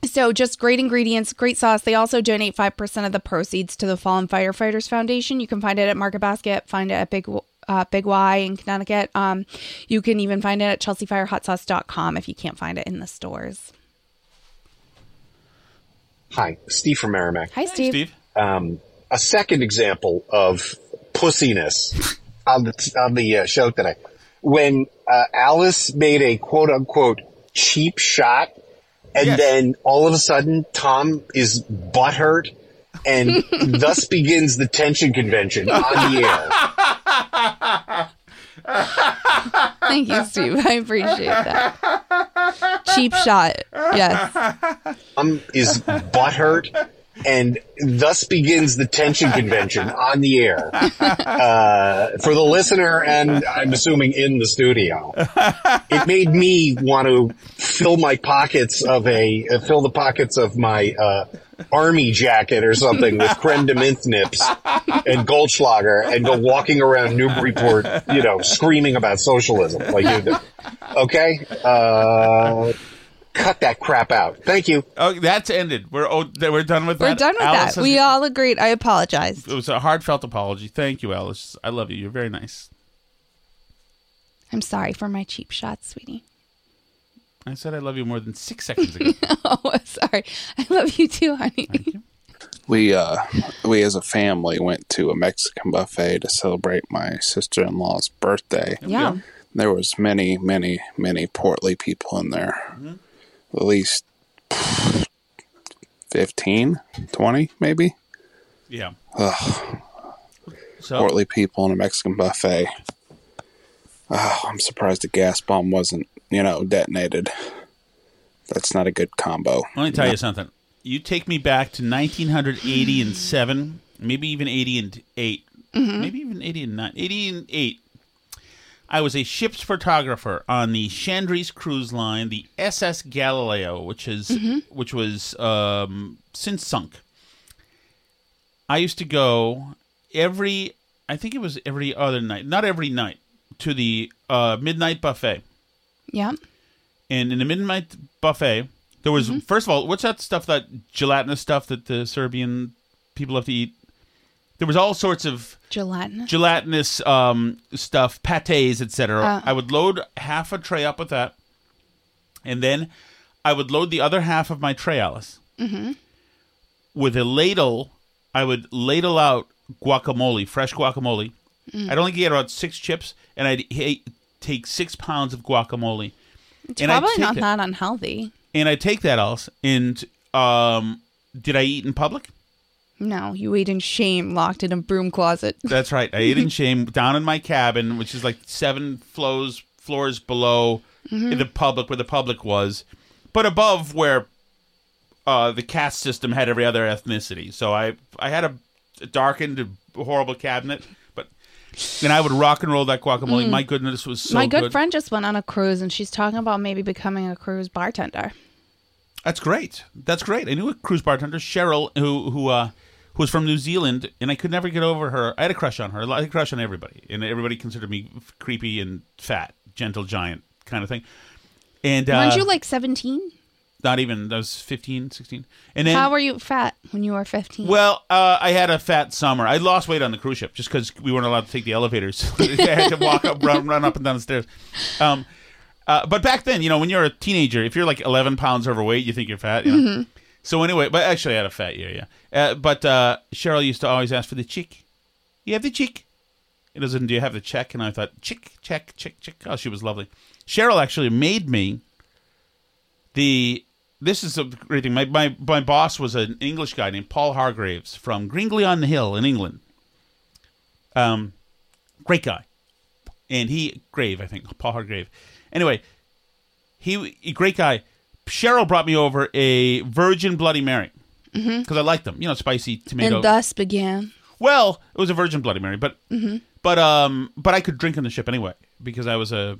so just great ingredients, great sauce. They also donate 5% of the proceeds to the Fallen Firefighters Foundation. You can find it at Market Basket, find it at Big uh, Big Y in Connecticut. Um, you can even find it at chelseafirehotsauce.com if you can't find it in the stores. Hi, Steve from Merrimack. Hi, Steve. Steve. Um, a second example of pussiness on the on the uh, show today, when uh, Alice made a quote unquote cheap shot, and then all of a sudden Tom is butthurt, and thus begins the tension convention on the air. Thank you, Steve. I appreciate that. Cheap shot. Yes. Tom is butthurt, and thus begins the tension convention on the air uh, for the listener, and I'm assuming in the studio. It made me want to fill my pockets of a uh, fill the pockets of my uh, army jacket or something with creme de menthe nips and Goldschlager and go walking around Newburyport, you know, screaming about socialism like you do. Okay. Cut that crap out. Thank you. Oh, that's ended. We're oh, we're done with that. We're done with Alice that. has- We all agreed. I apologize. It was a heartfelt apology. Thank you, Alice. I love you. You're very nice. I'm sorry for my cheap shots, sweetie. I said I love you more than six seconds ago. oh, sorry. I love you too, honey. We uh we as a family went to a Mexican buffet to celebrate my sister in law's birthday. Yeah. There was many, many, many portly people in there. At least 15, 20 maybe. Yeah. Ugh. So Portly people in a Mexican buffet. Oh, I'm surprised the gas bomb wasn't, you know, detonated. That's not a good combo. Let me tell you something. You take me back to 1980 and seven, maybe even 80 and 8 Mhm. maybe even 80 and nine, 80 and eight. I was a ship's photographer on the Chandris cruise line, the SS Galileo, which is Mhm. which was um, since sunk. I used to go every, I think it was every other night, not every night, to the uh, midnight buffet. Yeah. And in the midnight buffet, there was first of all, what's that stuff that gelatinous stuff that the Serbian people have to eat? There was all sorts of Gelatinous. gelatinous um, stuff, pates, etc. Uh. I would load half a tray up with that, and then I would load the other half of my tray, Alice, Mm-hmm. with a ladle. I would ladle out guacamole, fresh guacamole. Mm. I'd only get about six chips, and I'd ha- take six pounds of guacamole. It's and probably not it- that unhealthy. and I take that, Alice, and um, did I eat in public? No, you ate in shame, locked in a broom closet. That's right. I ate in shame down in my cabin, which is like seven floors floors below Mhm. the public where the public was, but above where uh, the caste system had every other ethnicity. So I I had a darkened, horrible cabinet, but and I would rock and roll that guacamole. Mm. My goodness, was so My good, good. friend just went on a cruise, and she's talking about maybe becoming a cruise bartender. That's great. That's great. I knew a cruise bartender, Cheryl, who who uh, who was from New Zealand, and I could never get over her. I had a crush on her. I had a crush on everybody, and everybody considered me creepy and fat, gentle giant kind of thing. And uh, Weren't you like 17? not even? I was 15, 16. And then How were you fat when you were 15? well, uh, I had a fat summer. I lost weight on the cruise ship just because we weren't allowed to take the elevators. I had to walk up, run, run up and down the stairs. Um, uh, but back then, you know, when you're a teenager, if you're like 11 pounds overweight, you think you're fat. You know? Mhm. So anyway, but actually, I had a fat year, yeah. Uh, but uh, Cheryl used to always ask for the chick. You have the chick. It doesn't. Do you have the check? And I thought, chick, check, chick, chick. Oh, she was lovely. Cheryl actually made me the. This is a great thing. My, my my boss was an English guy named Paul Hargraves from Gringley on the Hill in England. Um, great guy, and he Grave, I think Paul Hargrave. Anyway, he, he great guy. Cheryl brought me over a Virgin Bloody Mary because I like them. You know, spicy tomato. and thus began. well, it was a Virgin Bloody Mary, but Mhm. but um but I could drink on the ship anyway because I was a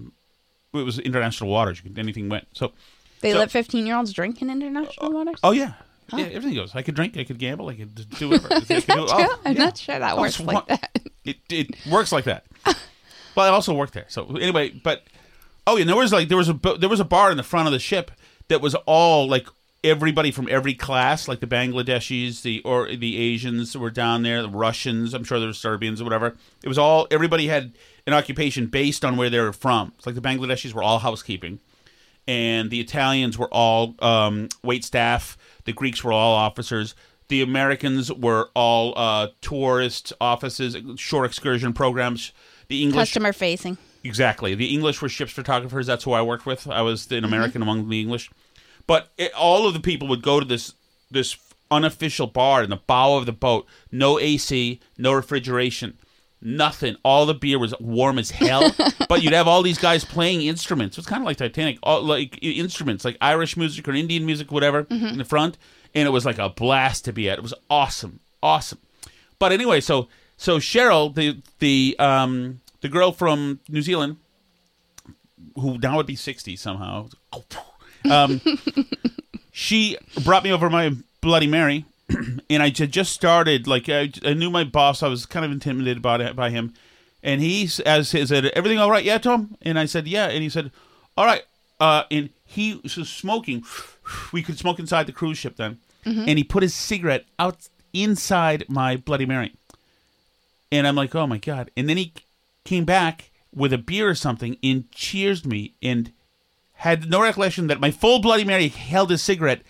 it was international waters. You could, anything went. So They so- let 15 year olds drink in international waters? Oh yeah. Oh. Yeah, everything goes. I could drink. I could gamble. I could do whatever. Could do- oh, I'm yeah. not sure that Oh, works like one- that. It it works like that. well, I also worked there. So anyway, but oh yeah, there was like there was a there was a bar in the front of the ship that was all like everybody from every class, like the Bangladeshis, the or the Asians were down there, the Russians. I'm sure there were Serbians or whatever. It was all everybody had an occupation based on where they were from. It's like the Bangladeshis were all housekeeping and the Italians were all um, wait staff. The Greeks were all officers. The Americans were all uh, tourist offices, shore excursion programs. The English Customer facing. Exactly. The English were ship's photographers. That's who I worked with. I was an Mm-hmm. American among the English. But it, all of the people would go to this this unofficial bar in the bow of the boat. No AC, no refrigeration, nothing. All the beer was warm as hell. but you'd have all these guys playing instruments. It's kind of like Titanic, all, like instruments, like Irish music or Indian music, whatever, Mhm. in the front. And it was like a blast to be at. It was awesome, awesome. But anyway, so so Cheryl, the the um the girl from New Zealand, who now would be sixty somehow, um, she brought me over my Bloody Mary, and I had just started. Like I, I knew my boss, I was kind of intimidated by it, by him, and he as he said, "Everything all right, yeah, Tom?" And I said, "Yeah," and he said, "All right," uh, and he was smoking. We could smoke inside the cruise ship then, Mhm. and he put his cigarette out inside my Bloody Mary. And I'm like, oh my god! And then he came back with a beer or something and cheersed me and had no recollection that my full Bloody Mary held a cigarette.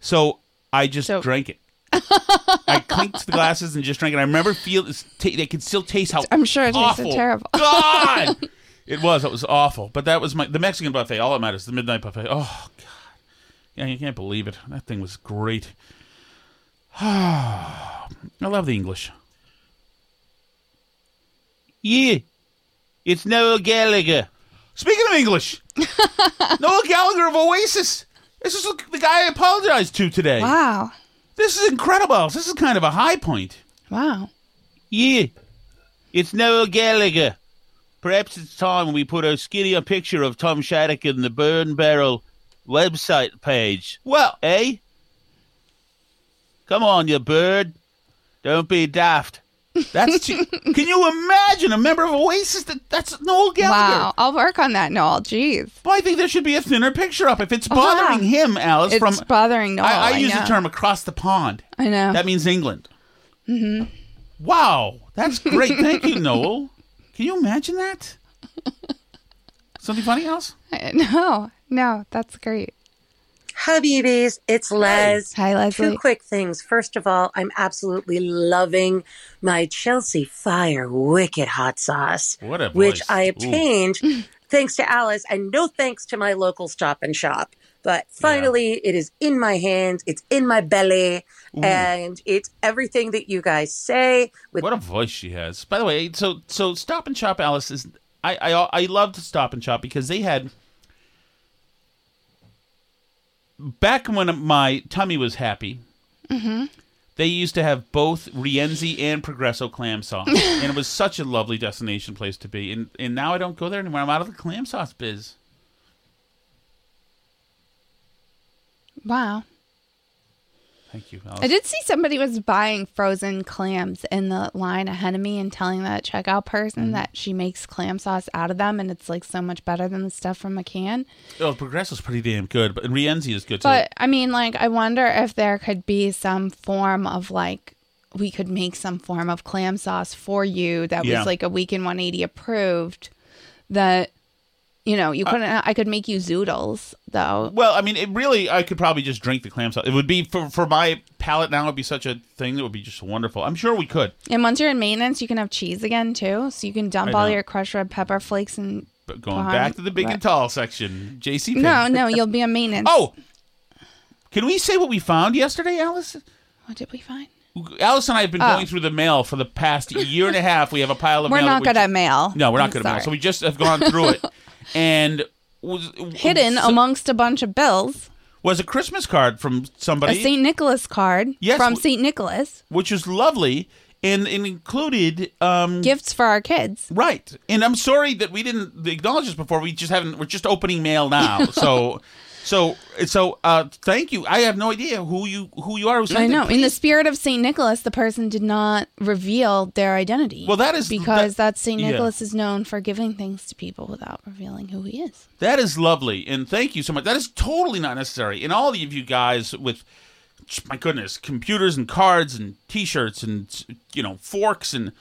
So I just drank it. I clinked the glasses and just drank it. I remember feel ta- they could still taste how I'm sure it tasted awful. terrible. God, it was. It was awful. But that was my the Mexican buffet. All that matters. The midnight buffet. Oh God, yeah, you can't believe it. That thing was great. I love the English. Yeah, it's Noel Gallagher. Speaking of English, Noel Gallagher of Oasis. This is the guy I apologized to today. Wow. This is incredible. This is kind of a high point. Wow. Yeah, it's Noel Gallagher. Perhaps it's time we put a skinnier picture of Tom Shattuck in the Burn Barrel website page. Well, eh? Come on, you bird. Don't be daft. That's too, can you imagine a member of Oasis that that's Noel Gallagher? Wow. I'll work on that, Noel. Jeez. Well, I think there should be a thinner picture up. If it's bothering Uh-huh. him, Alice, It's from bothering Noel. I, I I use the term across the pond. I know. That means England. hmm Wow, that's great. Thank you, Noel. Can you imagine that? Something funny, Alice? No, no, that's great. Habibis, it's Les. Hi, Leslie. Two quick things. First of all, I'm absolutely loving my Chelsea Fire Wicked Hot Sauce, What a which voice. I Ooh. obtained thanks to Alice and no thanks to my local stop and shop. But finally, it is in my hands, it's in my belly, Ooh. and it's everything that you guys say. With What a voice she has. By the way, so so Stop and Shop Alice is I I I love to Stop and Shop because they had back when my tummy was happy. Mm-hmm. They used to have both Rienzi and Progresso clam sauce, and it was such a lovely destination place to be. And and now I don't go there anymore. I'm out of the clam sauce biz. Wow. Thank you, Alice. I did see somebody was buying frozen clams in the line ahead of me and telling that checkout person Mm-hmm. that she makes clam sauce out of them and it's like so much better than the stuff from a can. Oh, Progresso's pretty damn good, but Rienzi is good too. But I mean, like, I wonder if there could be some form of like we could make some form of clam sauce for you that Yeah. was like Awaken 180 approved. That you know you couldn't. I could make you zoodles though. Well, I mean, it really, I could probably just drink the clam sauce. It would be for for my palate now. It would be such a thing that would be just wonderful. I'm sure we could. And once you're in maintenance, you can have cheese again too. So you can dump all your crushed red pepper flakes and. But going Parm- back to the big what? and tall section, JC. No, no, you'll be a maintenance. Oh, can we say what we found yesterday, Alice? What did we find? Alice and I have been Oh. going through the mail for the past year and a half. We have a pile of mail. We're mail. not that we- good at mail. No, we're not I'm good at mail. So we just have gone through it, and was Hidden so- amongst a bunch of bills, was a Christmas card from somebody. a. St. Nicholas card Yes, from w- St. Nicholas. which was lovely and it included um Gifts for our kids. right and i'm sorry that we didn't acknowledge this before we just haven't we're just opening mail now so so so uh thank you i have no idea who you who you are I it. know. In the spirit of St. Nicholas, the person did not reveal their identity. Well, that is- because that- that, St. yeah. Nicholas is known for giving things to people without revealing who he is. that is lovely and thank you so much that is totally not necessary and all of you guys with my goodness computers and cards and t-shirts and you know forks and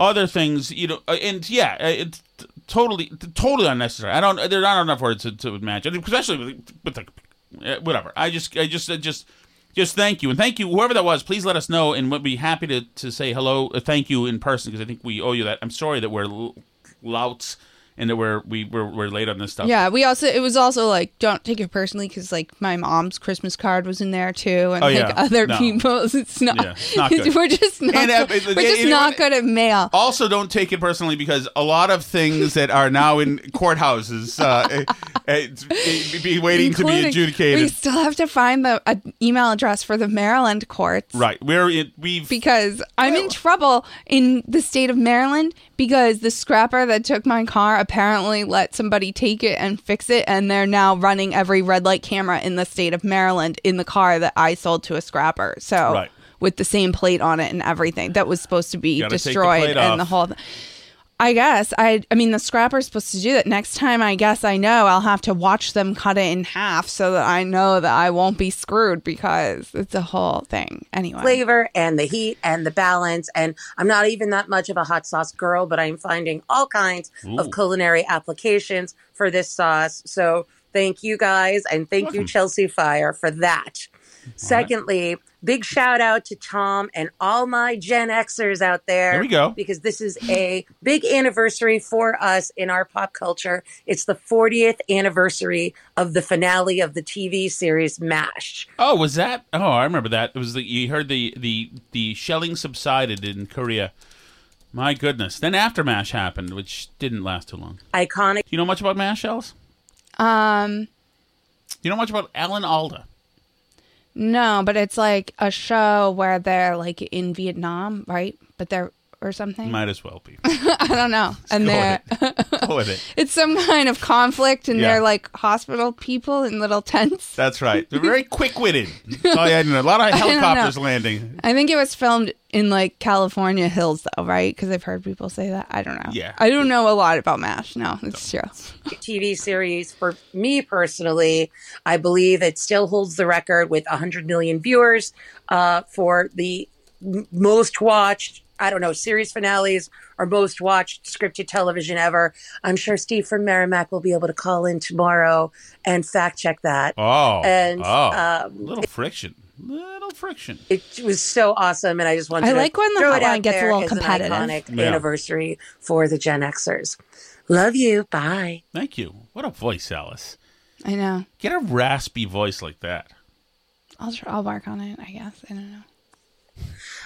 other things you know uh, and yeah uh, it's t- totally totally unnecessary. I don't there aren't enough words to, to imagine especially with, with the whatever. I just i just I just just thank you. And thank you whoever that was please let us know and we'll be happy to, to say hello uh, thank you in person because i think we owe you that. I'm sorry that we're l- louts and that we're we, we're, we're late on this stuff Yeah, we also it was also like don't take it personally because like my mom's Christmas card was in there too, and Oh, like yeah. other No. people's. It's not. Yeah, it's not good. we're just not. And, uh, we're it- just it- not good at mail. Also, don't take it personally because a lot of things that are now in courthouses uh, eh, eh, be waiting to be Including- adjudicated. We still have to find the uh, email address for the Maryland courts. right, we're in, we've because I'm in trouble in the state of Maryland because the scrapper that took my car apparently let somebody take it and fix it and they're now running every red light camera in the state of Maryland in the car that I sold to a scrapper. So Right. with the same plate on it and everything that was supposed to be the destroyed plate and the off. whole I guess I I mean the scrapper's supposed to do that. Next time I guess I know I'll have to watch them cut it in half so that I know that I won't be screwed because it's a whole thing. Anyway. flavor and the heat and the balance. And I'm not even that much of a hot sauce girl, but I'm finding all kinds Ooh. of culinary applications for this sauce. So thank you guys and thank you, Chelsea Fire, for that. Secondly, big shout out to Tom and all my Gen Xers out there. There we go. Because this is a big anniversary for us in our pop culture. It's the 40th anniversary of the finale of the TV series MASH. Oh, was that? Oh, I remember that. It was the you heard the the the shelling subsided in Korea. My goodness. Then after Mash happened, which didn't last too long. Iconic. Do you know much about Mash, Alice? Um, You know much about Alan Alda? No, but it's like a show where they're like in Vietnam, right? But they're or something. Might as well be. I don't know. And Go they're Go with it. it's some kind of conflict, and Yeah. they're like hospital people in little tents. That's right. They're very quick witted. That's all had. A lot of I know. helicopters landing. I think it was filmed in like California hills, though, right? Because I've heard people say that. I don't know. Yeah. I don't know a lot about Mash. No, it's true. TV series for me personally. I believe it still holds the record with 100 million viewers uh, for the m- most watched. I don't know series finales or most watched scripted television ever. I'm sure Steve from Merrimack will be able to call in tomorrow and fact check that. Oh. and oh. um, little friction. Little friction. it was so awesome, and I just wanted to. I to like when the throw it hotline out gets a there little as an competitive. iconic Yeah. anniversary for the Gen Xers. Love you. Bye. Thank you. What a voice, Alice. I know. Get a raspy voice like that. I'll try, I'll work on it. I guess. I don't know.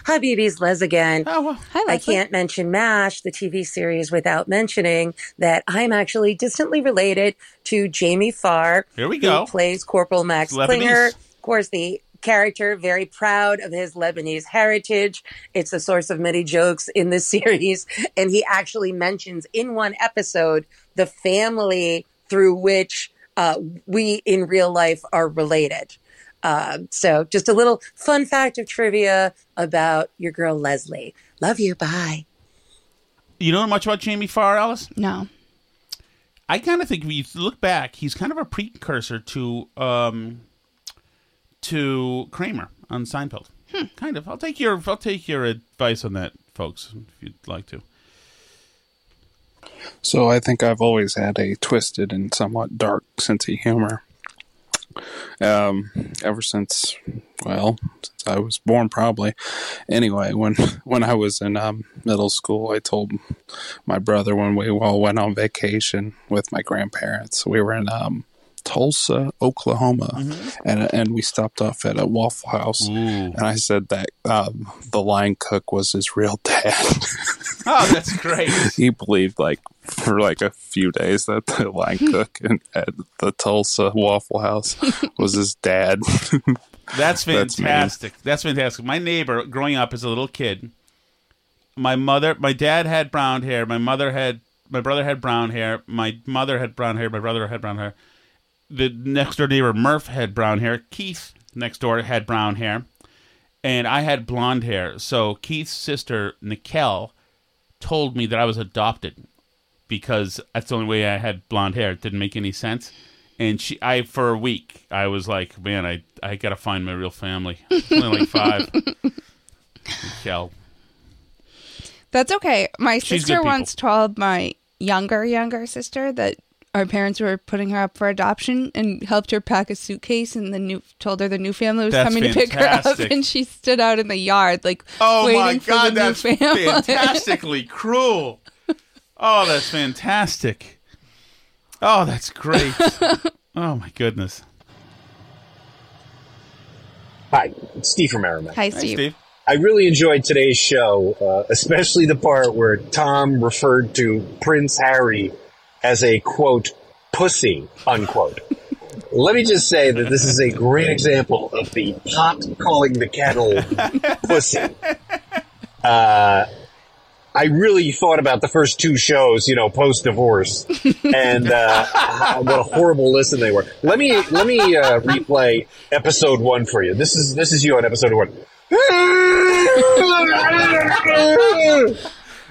Hi, BB's Les again. Oh, Hi, Leslie. I can't mention MASH, the TV series, without mentioning that I'm actually distantly related to Jamie Farr. Here we go. Who plays Corporal Max Lebanese. Klinger. Of course, the character, very proud of his Lebanese heritage. It's a source of many jokes in this series. And he actually mentions in one episode the family through which uh, we in real life are related. Uh, so just a little fun fact of trivia about your girl Leslie. Love you. Bye. You know much about Jamie Farr, Alice? No. I kind of think if you look back, he's kind of a precursor to um, to Kramer on Seinfeld. Hmm. Kind of. I'll take your I'll take your advice on that, folks, if you'd like to. So I think I've always had a twisted and somewhat dark sense of humor. Um, ever since, well, since I was born, probably. Anyway, when when I was in um, middle school, I told my brother when we all went on vacation with my grandparents. We were in um, Tulsa, Oklahoma, and and we stopped off at a Waffle House. And I said that um, the line cook was his real dad. Oh, that's great. he believed like for like a few days that the line cook in, at the Tulsa Waffle House was his dad. That's That's fantastic. That's, fantastic. My neighbor, growing up as a little kid, my mother, my dad had brown hair. My mother had, my brother had brown hair. My mother had brown hair. My brother had brown hair. The next door neighbor Murph had brown hair. Keith next door had brown hair, and I had blonde hair. So Keith's sister Nikel told me that I was adopted because that's the only way I had blonde hair. It didn't make any sense. And she, I, for a week, I was like, man, I, I gotta find my real family. I'm only like five. Kel. That's okay. My She's sister once told my younger, younger sister that our parents were putting her up for adoption and helped her pack a suitcase and the new told her the new family was That's coming to pick her up and she stood out in the yard like Oh waiting my for god, the that's new family. fantastically cruel. Oh, that's fantastic. Oh, that's great. oh my goodness. Hi, Steve from Merrimack. Hi, Steve. I really enjoyed today's show, uh, especially the part where Tom referred to Prince Harry as a quote pussy unquote. Let me just say that this is a great example of the pot calling the kettle pussy. Uh, I really thought about the first two shows, you know, post divorce, and uh, what a horrible listen they were. Let me let me uh, replay episode one for you. This is this is you on episode one.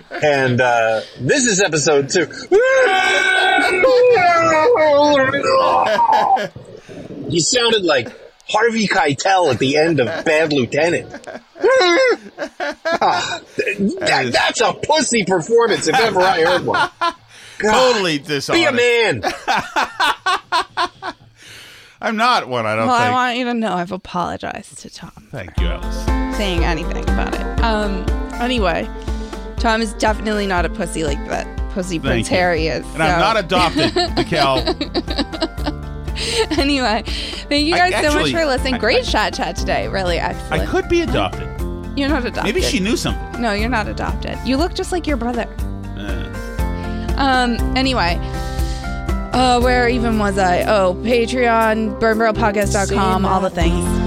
And uh, this is episode two. You sounded like Harvey Keitel at the end of Bad Lieutenant. Ah, that- that's a pussy performance if ever I heard one. Totally Be a man. I'm not one. I don't well, I think. want you to know I've apologized to Tom Thank you, Alice. saying anything about it. Um. Anyway, Tom is definitely not a pussy like that pussy Prince you. Harry is. And I'm not adopted, Mikkel. anyway, thank you I guys so much for listening. I- Great chat chat today. Really excellent. I could be adopted. You're not adopted. Maybe she knew something. No, you're not adopted. You look just like your brother. Uh, Um. Anyway. Uh, where even was I? Oh, Patreon, burnbarrelpodcast.com, all the things.